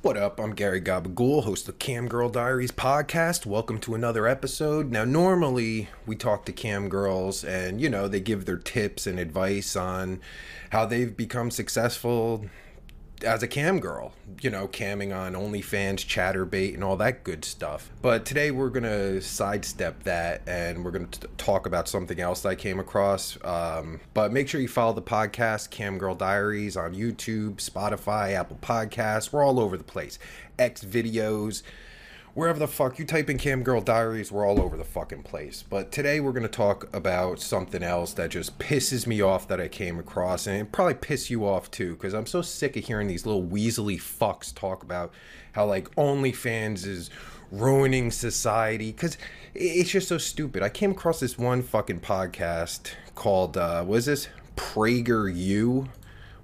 What up? I'm Gary Gabagool, host of Cam Girl Diaries podcast. Welcome to another episode. Now, normally we talk to cam girls and, you know, they give their tips and advice on how they've become successful as a cam girl, you know, camming on OnlyFans, Chaturbate, and all that good stuff. But today we're gonna sidestep that and we're gonna t- talk about something else I came across. Um, but make sure you follow the podcast, Cam Girl Diaries, on YouTube, Spotify, Apple Podcasts. We're all over the place. X videos wherever the fuck you type in Cam Girl Diaries, we're all over the fucking place. But today we're gonna talk about something else that just pisses me off that I came across, and probably piss you off too, because I'm so sick of hearing these little weaselly fucks talk about how like OnlyFans is ruining society, because it's just so stupid. I came across this one fucking podcast called uh, what is this Prager U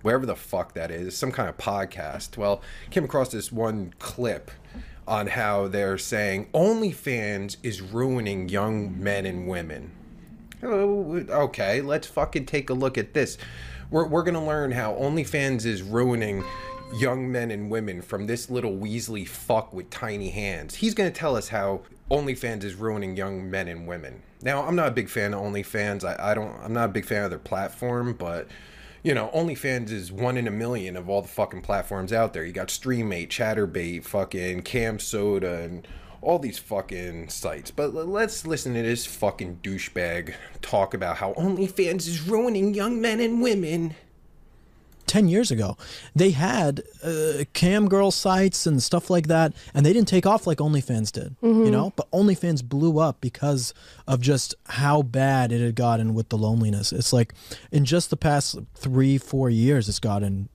whatever the fuck that is, some kind of podcast. Well, came across this one clip on how they're saying OnlyFans is ruining young men and women. Oh, okay, let's fucking take a look at this. We're, we're gonna learn how OnlyFans is ruining young men and women from this little Weasley fuck with tiny hands. He's gonna tell us how OnlyFans is ruining young men and women. Now, I'm not a big fan of OnlyFans. I, I don't. I'm not a big fan of their platform, but you know, OnlyFans is one in a million of all the fucking platforms out there. You got Streamate, Chaturbate, fucking CamSoda, and all these fucking sites. But let's listen to this fucking douchebag talk about how OnlyFans is ruining young men and women. 10 years ago. They had uh, cam girl sites and stuff like that, and they didn't take off like OnlyFans did, you know? But OnlyFans blew up because of just how bad it had gotten with the loneliness. It's like in just the past three, four years, it's gotten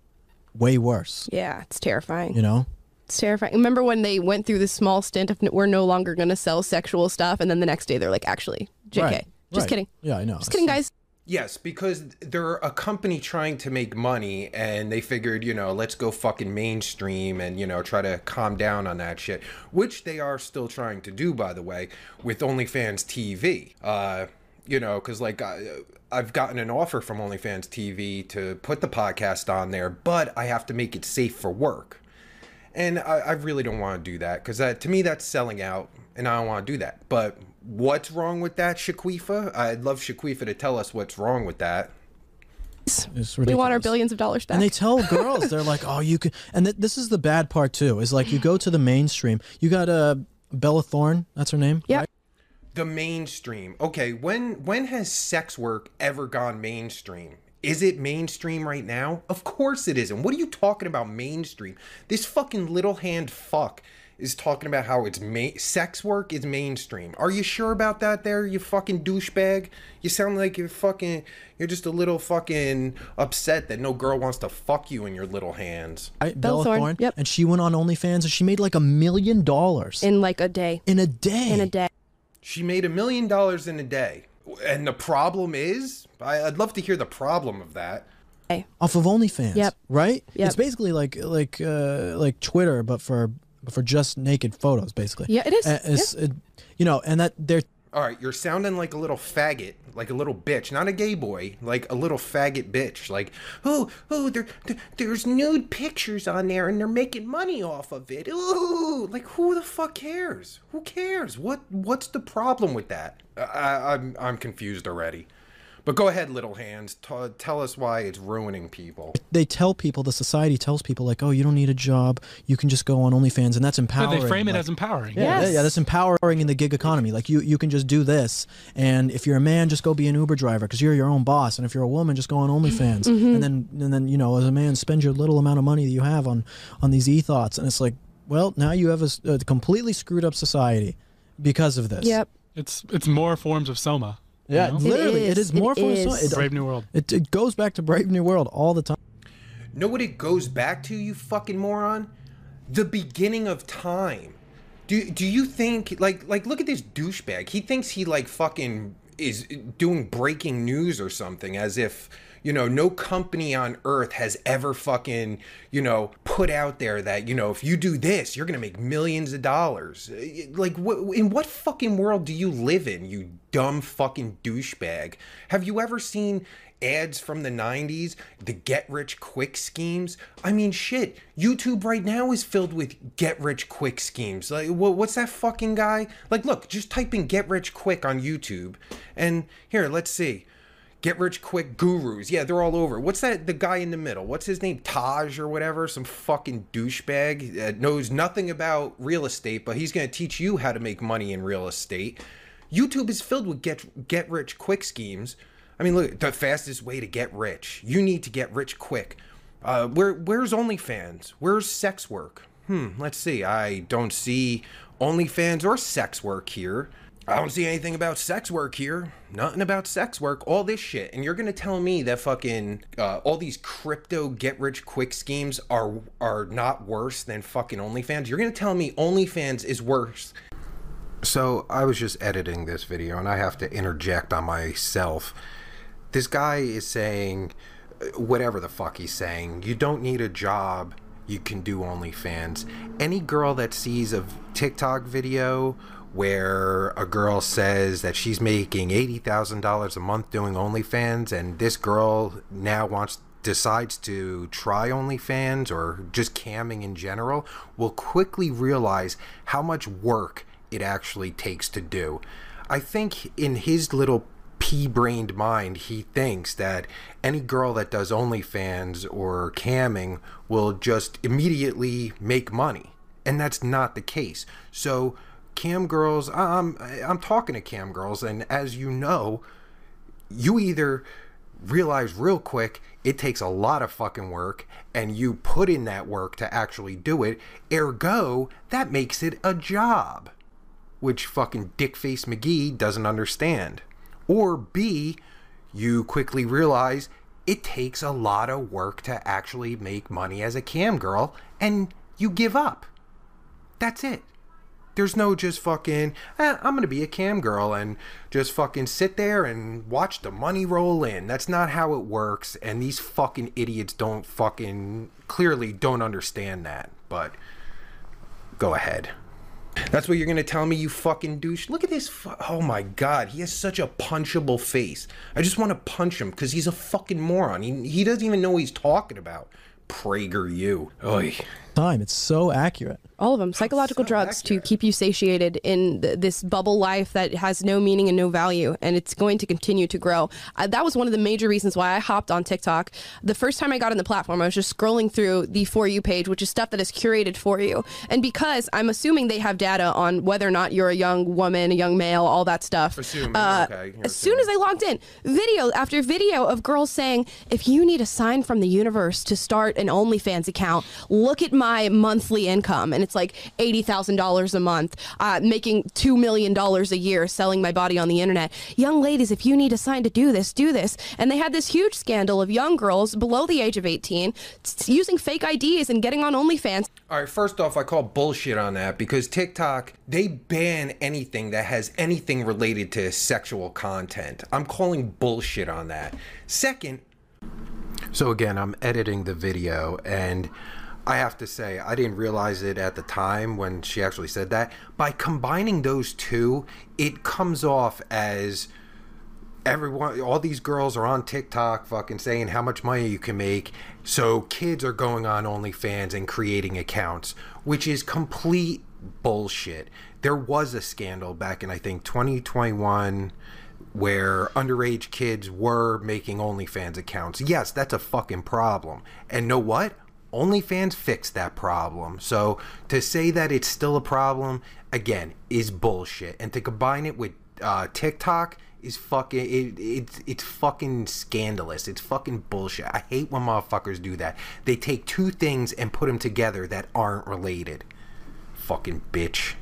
way worse, Yeah, it's terrifying. you know? It's terrifying. Remember when they went through this small stint of we're no longer going to sell sexual stuff, and then the next day they're like, actually, JK. Right, Just right. kidding. Yeah, I know. Just kidding, guys. Yes, because they're a company trying to make money and they figured, you know, let's go fucking mainstream and, you know, try to calm down on that shit, which they are still trying to do, by the way, with OnlyFans TV. Uh, you know, because like I, I've gotten an offer from OnlyFans TV to put the podcast on there, but I have to make it safe for work. And I, I really don't want to do that because to me, that's selling out, and I don't want to do that. But what's wrong with that, Shaquifa? I'd love Shaquifa to tell us what's wrong with that. We want our billions of dollars back. And they tell girls, they're like, oh, you can. And th- this is the bad part, too, is like you go to the mainstream. You got uh, Bella Thorne, that's her name? Yeah. right? The mainstream. Okay, when when has sex work ever gone mainstream? Is it mainstream right now? Of course it isn't. What are you talking about mainstream? This fucking little hand fuck is talking about how it's ma- sex work is mainstream. Are you sure about that there, you fucking douchebag? You sound like you're fucking you're just a little fucking upset that no girl wants to fuck you in your little hands. Right? Bella Bella Thorne, Thorne. yep. And she went on OnlyFans and she made like a million dollars in like a day. in a day. In a day. She made a million dollars in a day. And the problem is, I- I'd love to hear the problem of that. off of OnlyFans. Yep. Right? Yep. It's basically like like uh, like Twitter, but for for just naked photos, basically. Yeah, it is. Uh, it's, it, you know, and that they're All right, you're sounding like a little faggot, like a little bitch, not a gay boy, like a little faggot bitch. Like, oh, oh, there, there, there's nude pictures on there, and they're making money off of it. Ooh, like who the fuck cares? Who cares? What, what's the problem with that? I, I'm, I'm confused already. But go ahead, little hands. T- tell us why it's ruining people. they tell people the society tells people like, oh, you don't need a job, you can just go on OnlyFans, and that's Yeah, empowering. they frame it like- as empowering. Yeah, Yes. yeah, that's empowering in the gig economy. Like you, you can just do this, and if you're a man, just go be an Uber driver because you're your own boss. And if you're a woman, just go on OnlyFans, mm-hmm. and then and then you know, as a man, spend your little amount of money that you have on on these e thoughts. And it's like, well, now you have a completely screwed up society because of this. Yep. It's it's more forms of Soma. Yeah, you know? literally, is, it is it more for is. it, Brave New World. it, it goes back to Brave New World all the time. Know what it goes back to, you fucking moron? The beginning of time. Do do you think like like look at this douchebag? He thinks he like fucking is doing breaking news or something as if you know no company on earth has ever fucking you know put out there that you know if you do this you're gonna make millions of dollars uh, like what in what fucking world do you live in you dumb fucking douchebag have you ever seen ads from the 90s, the get rich quick schemes. I mean, shit, YouTube right now is filled with get rich quick schemes. Like, wha- what's that fucking guy? Like, look, just type in get rich quick on YouTube. And here, let's see. Get rich quick gurus. Yeah, they're all over. What's that? The guy in the middle. What's his name? Taj or whatever. Some fucking douchebag that knows nothing about real estate, but he's going to teach you how to make money in real estate. YouTube is filled with get get rich quick schemes. I mean, look, the fastest way to get rich. You need to get rich quick. Uh, where where's OnlyFans? Where's sex work? Hmm. Let's see. I don't see OnlyFans or sex work here. I don't see anything about sex work here. Nothing about sex work. All this shit, and you're gonna tell me that fucking uh, all these crypto get rich quick schemes are are not worse than fucking OnlyFans? You're gonna tell me OnlyFans is worse so I was just editing this video and I have to interject on myself. This guy is saying uh, whatever the fuck he's saying. You don't need a job. You can do OnlyFans. Any girl that sees a TikTok video where a girl says that she's making $80,000 a month doing OnlyFans and this girl now wants decides to try OnlyFans or just camming in general will quickly realize how much work it actually takes to do. I think in his little pea brained mind, he thinks that any girl that does OnlyFans or camming will just immediately make money. And that's not the case. So, cam girls, I'm, I'm talking to cam girls, and as you know, you either realize real quick it takes a lot of fucking work and you put in that work to actually do it ergo that makes it a job which fucking dickface McGee doesn't understand. Or B, you quickly realize it takes a lot of work to actually make money as a cam girl, and you give up. That's it. There's no just fucking, eh, I'm gonna be a cam girl and just fucking sit there and watch the money roll in. That's not how it works, and these fucking idiots don't fucking, clearly don't understand that. But go ahead. That's what you're gonna tell me, you fucking douche. Look at this. Fu- oh my god, he has such a punchable face. I just want to punch him because he's a fucking moron. He, he doesn't even know what he's talking about. PragerU. Oy. Time. It's so accurate. All of them. Psychological so drugs to keep you satiated in th- this bubble life that has no meaning and no value, and it's going to continue to grow. Uh, that was one of the major reasons why I hopped on TikTok. The first time I got on the platform, I was just scrolling through the For You page, which is stuff that is curated for you. And because I'm assuming they have data on whether or not you're a young woman, a young male, all that stuff. Assuming, Uh, okay, as soon as I logged in, video after video of girls saying, if you need a sign from the universe to start an OnlyFans account, look at my monthly income. And it's like $80,000 a month, uh, making $2 million a year selling my body on the internet. Young ladies, if you need a sign to do this, do this. And they had this huge scandal of young girls below the age of eighteen using fake IDs and getting on OnlyFans. All right, first off, I call bullshit on that because TikTok, they ban anything that has anything related to sexual content. I'm calling bullshit on that. Second, so again, I'm editing the video and I have to say, I didn't realize it at the time when she actually said that. By combining those two, it comes off as everyone all these girls are on TikTok fucking saying how much money you can make. So kids are going on OnlyFans and creating accounts, which is complete bullshit. There was a scandal back in I think 2021 where underage kids were making OnlyFans accounts. Yes, that's a fucking problem. And know what? OnlyFans fixed that problem. So to say that it's still a problem again is bullshit. And to combine it with uh, TikTok is fucking it, it's it's fucking scandalous. It's fucking bullshit. I hate when motherfuckers do that. They take two things and put them together that aren't related. Fucking bitch.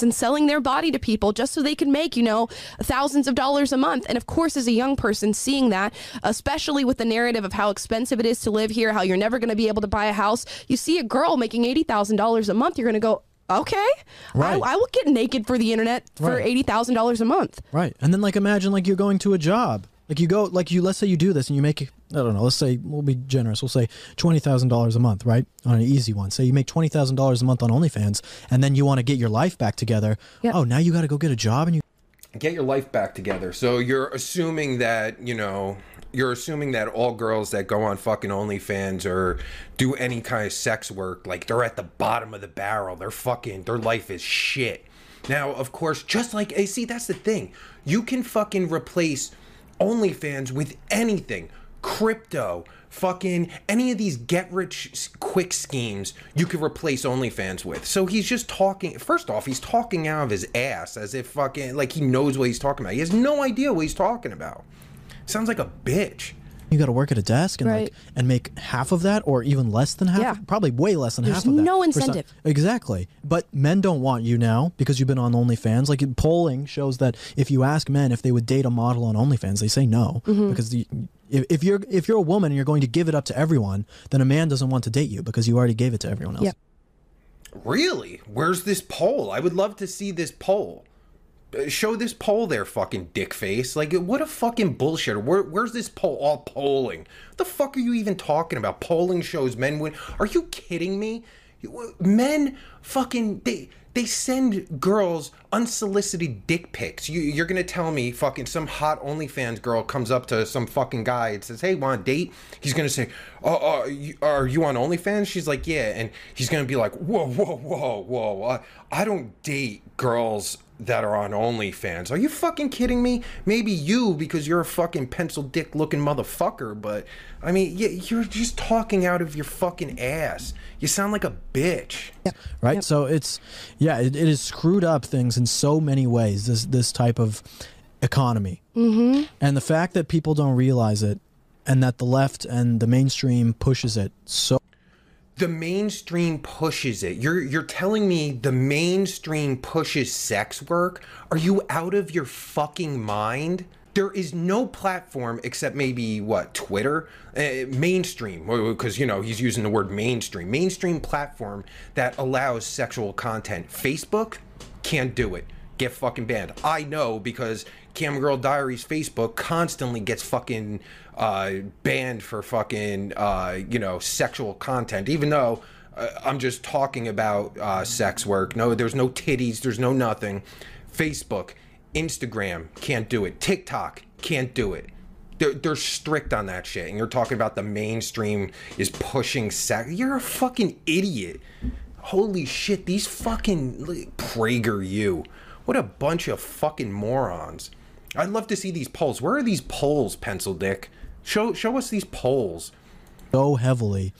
And selling their body to people just so they can make, you know, thousands of dollars a month. And of course, as a young person seeing that, especially with the narrative of how expensive it is to live here, how you're never going to be able to buy a house, you see a girl making $80,000 a month, you're going to go, okay, Right. I, I will get naked for the internet for Right. $80,000 a month. Right. And then like imagine like you're going to a job. Like you go like you let's say you do this and you make I don't know, let's say we'll be generous. We'll say twenty thousand dollars a month, right? On an easy one. Say you make twenty thousand dollars a month on OnlyFans and then you want to get your life back together. Yep. Oh, now you gotta go get a job and you get your life back together. So you're assuming that, you know, you're assuming that all girls that go on fucking OnlyFans or do any kind of sex work, like they're at the bottom of the barrel. They're fucking, their life is shit. Now, of course, just like, eh, see, that's the thing. You can fucking replace OnlyFans with anything crypto, fucking any of these get rich quick schemes you could replace OnlyFans with. So he's just talking. First off, he's talking out of his ass as if fucking like he knows what he's talking about. He has no idea what he's talking about. Sounds like a bitch. You got to work at a desk and Right. like and make half of that, or even less than half. Yeah. Probably way less than There's half of that. no for some- incentive. exactly. But men don't want you now because you've been on OnlyFans. Like polling shows that if you ask men if they would date a model on OnlyFans, they say no Mm-hmm. because the, if, if you're if you're a woman and you're going to give it up to everyone, then a man doesn't want to date you because you already gave it to everyone else. Yep. Really? Where's this poll? I would love to see this poll. Uh, Show this poll there, fucking dick face. Like, what a fucking bullshit. Where, where's this poll? All polling. What the fuck are you even talking about? Polling shows men win. Are you kidding me? Men fucking they they send girls unsolicited dick pics. You, you're gonna tell me fucking some hot OnlyFans girl comes up to some fucking guy and says, "Hey, want a date?" He's gonna say, "Oh, uh, you, are you on OnlyFans?" She's like, "Yeah," and he's gonna be like, "Whoa, whoa, whoa, whoa! I, I don't date girls." That are on OnlyFans. Are you fucking kidding me? Maybe you because you're a fucking pencil dick looking motherfucker, but I mean, yeah, you're just talking out of your fucking ass. You sound like a bitch. right so it's yeah it, it has screwed up things in so many ways this this type of economy mm-hmm. and the fact that people don't realize it and that the left and the mainstream pushes it so the mainstream pushes it. You're you're telling me the mainstream pushes sex work? Are you out of your fucking mind? There is no platform except maybe what Twitter, uh, mainstream, because you know he's using the word mainstream. Mainstream platform that allows sexual content. Facebook can't do it. Get fucking banned. I know because Cam Girl Diaries Facebook constantly gets fucking uh, banned for fucking uh, you know sexual content, even though uh, I'm just talking about uh, sex work. No, there's no titties. There's no nothing. Facebook, Instagram can't do it. TikTok can't do it. They're, they're strict on that shit. And you're talking about the mainstream is pushing sex. You're a fucking idiot. Holy shit, these fucking like, PragerU. What a bunch of fucking morons. I'd love to see these polls. Where are these polls, Pencil Dick? Show show us these polls. so heavily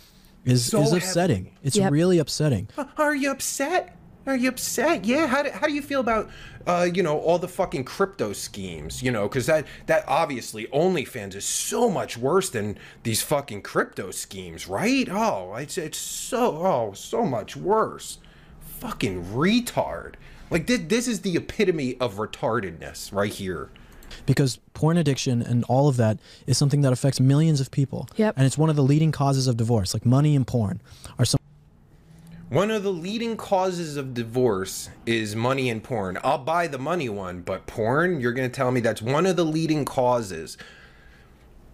is So is heavily. upsetting it's Yep. really upsetting Are you upset? Are you upset? Yeah. How do, how do you feel about, uh, you know, all the fucking crypto schemes? You know, because that that obviously OnlyFans is so much worse than these fucking crypto schemes, right? Oh, it's it's so oh so much worse. Fucking retard. Like this this is the epitome of retardedness right here. Because porn addiction and all of that is something that affects millions of people Yep. and it's one of the leading causes of divorce like money and porn are some One of the leading causes of divorce is money and porn. I'll buy the money one, but porn, you're going to tell me that's one of the leading causes.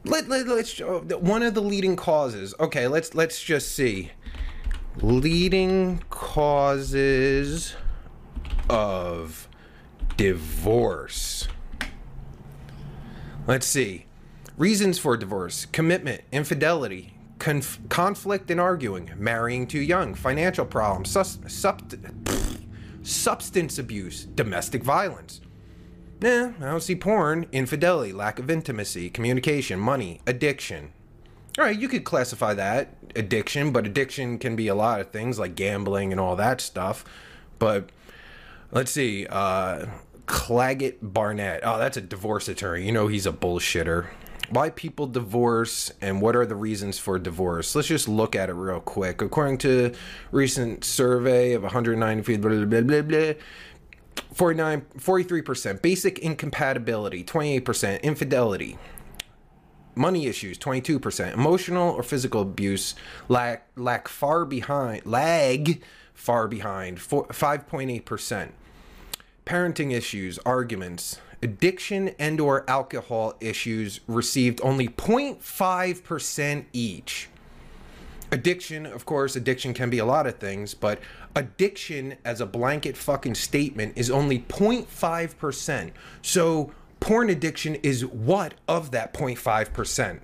Let, let, let's show- one of the leading causes. Okay, let's let's just see. Leading causes of divorce. Let's see. Reasons for divorce commitment, infidelity, conf- conflict and arguing, marrying too young, financial problems, sus- substance abuse, domestic violence. Nah, I don't see porn, infidelity, lack of intimacy, communication, money, addiction. All right, you could classify that addiction, but addiction can be a lot of things like gambling and all that stuff. But let's see, uh, Claggett Barnett. Oh, that's a divorce attorney. You know he's a bullshitter. Why people divorce and what are the reasons for divorce? Let's just look at it real quick. According to recent survey of 190 blah, blah, blah, blah, 49 43% basic incompatibility 28% infidelity money issues 22% emotional or physical abuse lack lack far behind lag far behind four- 5.8% parenting issues arguments addiction and or alcohol issues received only 0.5% each addiction of course addiction can be a lot of things but addiction as a blanket fucking statement is only 0.5% so porn addiction is what of that 0.5%?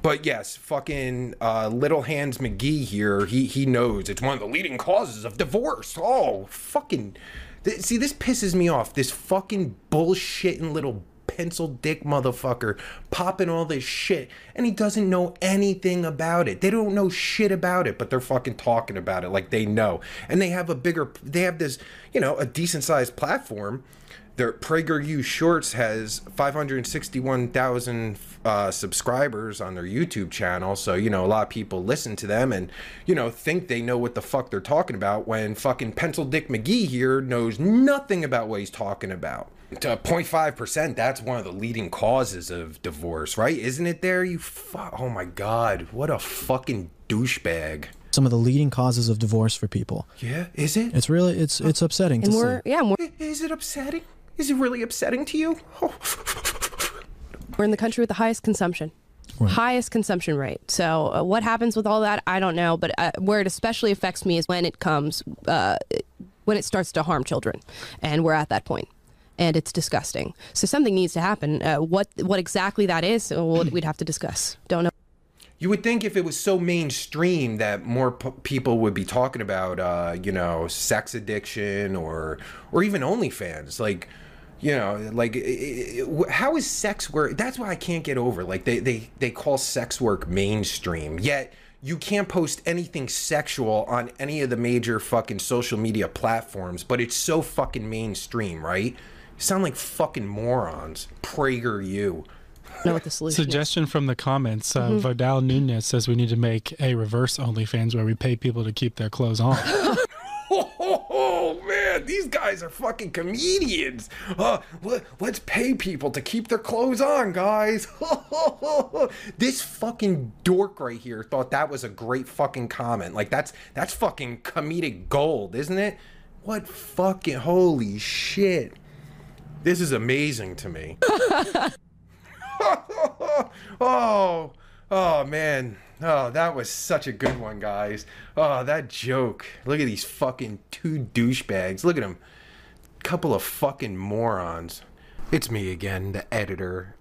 But yes, fucking uh, Little Hands McGee here, he, he knows it's one of the leading causes of divorce. Oh, fucking. Th- see, this pisses me off. This fucking bullshitting little pencil dick motherfucker popping all this shit and he doesn't know anything about it. They don't know shit about it, but they're fucking talking about it like they know. And they have a bigger they have this, you know, a decent sized platform. Their PragerU Shorts has 561,000 uh, subscribers on their YouTube channel. So, you know, a lot of people listen to them and, you know, think they know what the fuck they're talking about when fucking Pencil Dick McGee here knows nothing about what he's talking about to 0.5% that's one of the leading causes of divorce right isn't it there you fu- oh my god what a fucking douchebag Some of the leading causes of divorce for people. yeah is it It's really it's it's upsetting And to we're see. yeah, and we're, is it upsetting is it really upsetting to you oh. we're in the country with the highest consumption. Highest consumption rate. So, uh, what happens with all that, I don't know. But uh, where it especially affects me is when it comes, uh, when it starts to harm children, and we're at that point. point, and it's disgusting. So, something needs to happen. Uh, what what exactly that is, uh, we'll- we'd have to discuss. Don't know. You would think if it was so mainstream that more p- people would be talking about, uh, you know, sex addiction or or even OnlyFans. Like, you know, like i- i- how is sex work? That's what I can't get over. Like they they they call sex work mainstream, yet you can't post anything sexual on any of the major fucking social media platforms, but it's so fucking mainstream, right? You sound like fucking morons. PragerU. know what the solution is. Suggestion from the comments: uh, Vidal Nunez says we need to make a reverse OnlyFans where we pay people to keep their clothes on. Oh, man, these guys are fucking comedians. Uh, let, let's pay people to keep their clothes on, guys. this fucking dork right here thought that was a great fucking comment. Like that's that's fucking comedic gold, isn't it? What fucking holy shit. This is amazing to me. oh, oh man. Oh, that was such a good one, guys. Oh, that joke. Look at these fucking two douchebags. Look at them. Couple of fucking morons. It's me again, the editor.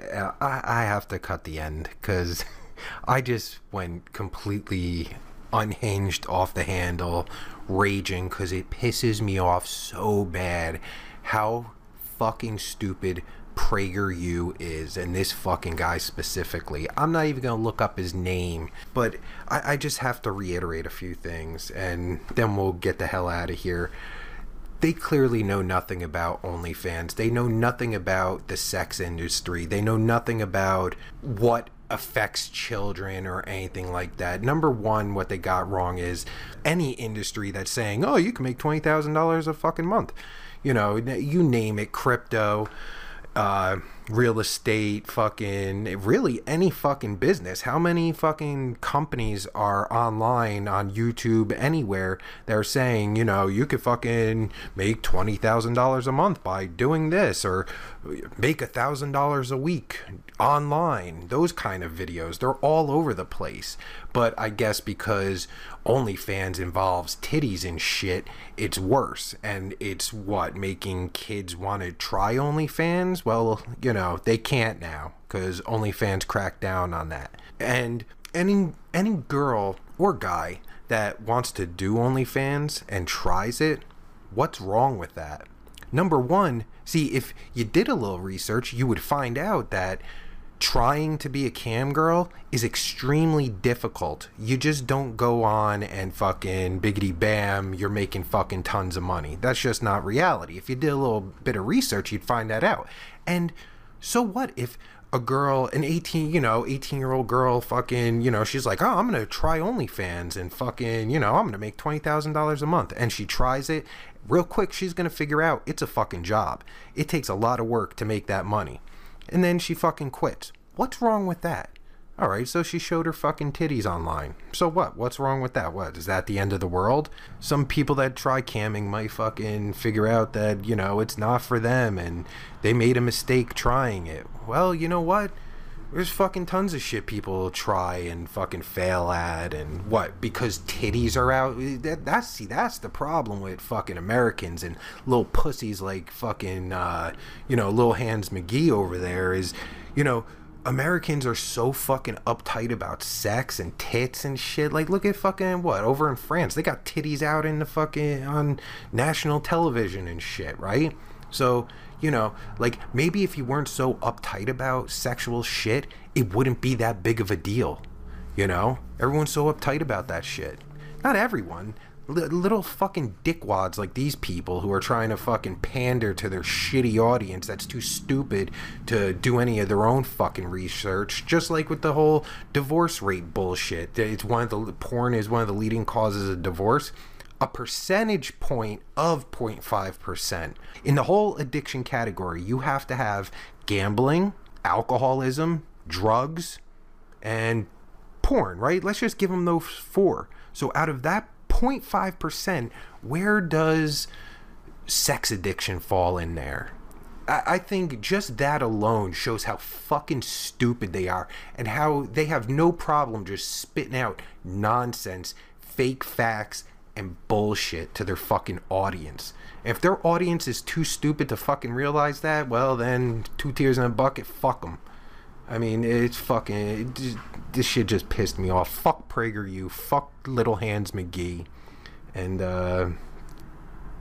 Uh, I, I have to cut the end because I just went completely unhinged off the handle, raging because it pisses me off so bad how fucking stupid PragerU is, and this fucking guy specifically. I'm not even gonna look up his name, but I, I just have to reiterate a few things, and then we'll get the hell out of here. They clearly know nothing about OnlyFans. They know nothing about the sex industry. They know nothing about what affects children or anything like that. Number one, what they got wrong is any industry that's saying, oh, you can make $20,000 a fucking month. You know, you name it, crypto, uh, real estate, fucking, really any fucking business. How many fucking companies are online on YouTube, anywhere, they're saying, you know, you could fucking make $20,000 a month by doing this or make a $1,000 a week online. Those kind of videos. They're all over the place. But I guess because OnlyFans involves titties and shit, it's worse. And it's what? Making kids want to try OnlyFans? Well, you know, they can't now because OnlyFans cracked down on that. And any any girl or guy that wants to do OnlyFans and tries it, what's wrong with that? Number one, see, if you did a little research, you would find out that trying to be a cam girl is extremely difficult. You just don't go on and fucking biggity bam, you're making fucking tons of money. That's just not reality. If you did a little bit of research, you'd find that out. And so what if a girl, an 18, you know, 18 year old girl, fucking, you know, she's like, oh, I'm going to try OnlyFans and fucking, you know, I'm going to make $20,000 a month. And she tries it. Real quick, she's going to figure out it's a fucking job. It takes a lot of work to make that money. And then she fucking quits. What's wrong with that? All right, so she showed her fucking titties online. So what? What's wrong with that? What? Is that the end of the world? Some people that try camming might fucking figure out that, you know, it's not for them and they made a mistake trying it. Well, you know what? There's fucking tons of shit people try and fucking fail at, and what because titties are out. That, that's see, that's the problem with fucking Americans and little pussies like fucking, uh, you know, little Hands McGee over there. Is, you know, Americans are so fucking uptight about sex and tits and shit. Like, look at fucking what over in France, they got titties out in the fucking on national television and shit, right? So you know, like maybe if you weren't so uptight about sexual shit, it wouldn't be that big of a deal. You know, everyone's so uptight about that shit. Not everyone. Little fucking dickwads like these people who are trying to fucking pander to their shitty audience that's too stupid to do any of their own fucking research. Just like with the whole divorce rate bullshit. It's one of the porn is one of the leading causes of divorce a percentage point of 0.5%. In the whole addiction category, you have to have gambling, alcoholism, drugs, and porn, right? Let's just give them those four. So out of that 0.5%, where does sex addiction fall in there? I think just that alone shows how fucking stupid they are and how they have no problem just spitting out nonsense, fake facts, and bullshit to their fucking audience. If their audience is too stupid to fucking realize that, well, then two tears in a bucket, fuck them. I mean, it's fucking. It this shit just pissed me off. Fuck PragerU. Fuck Little Hands McGee. And, uh.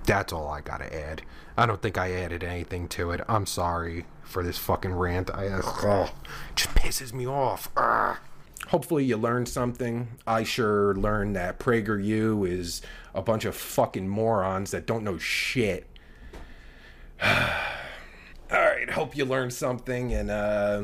That's all I gotta add. I don't think I added anything to it. I'm sorry for this fucking rant. I. Uh, just pisses me off. Ugh hopefully you learned something. I sure learned that Prager, PragerU is a bunch of fucking morons that don't know shit. All right, hope you learned something, and uh,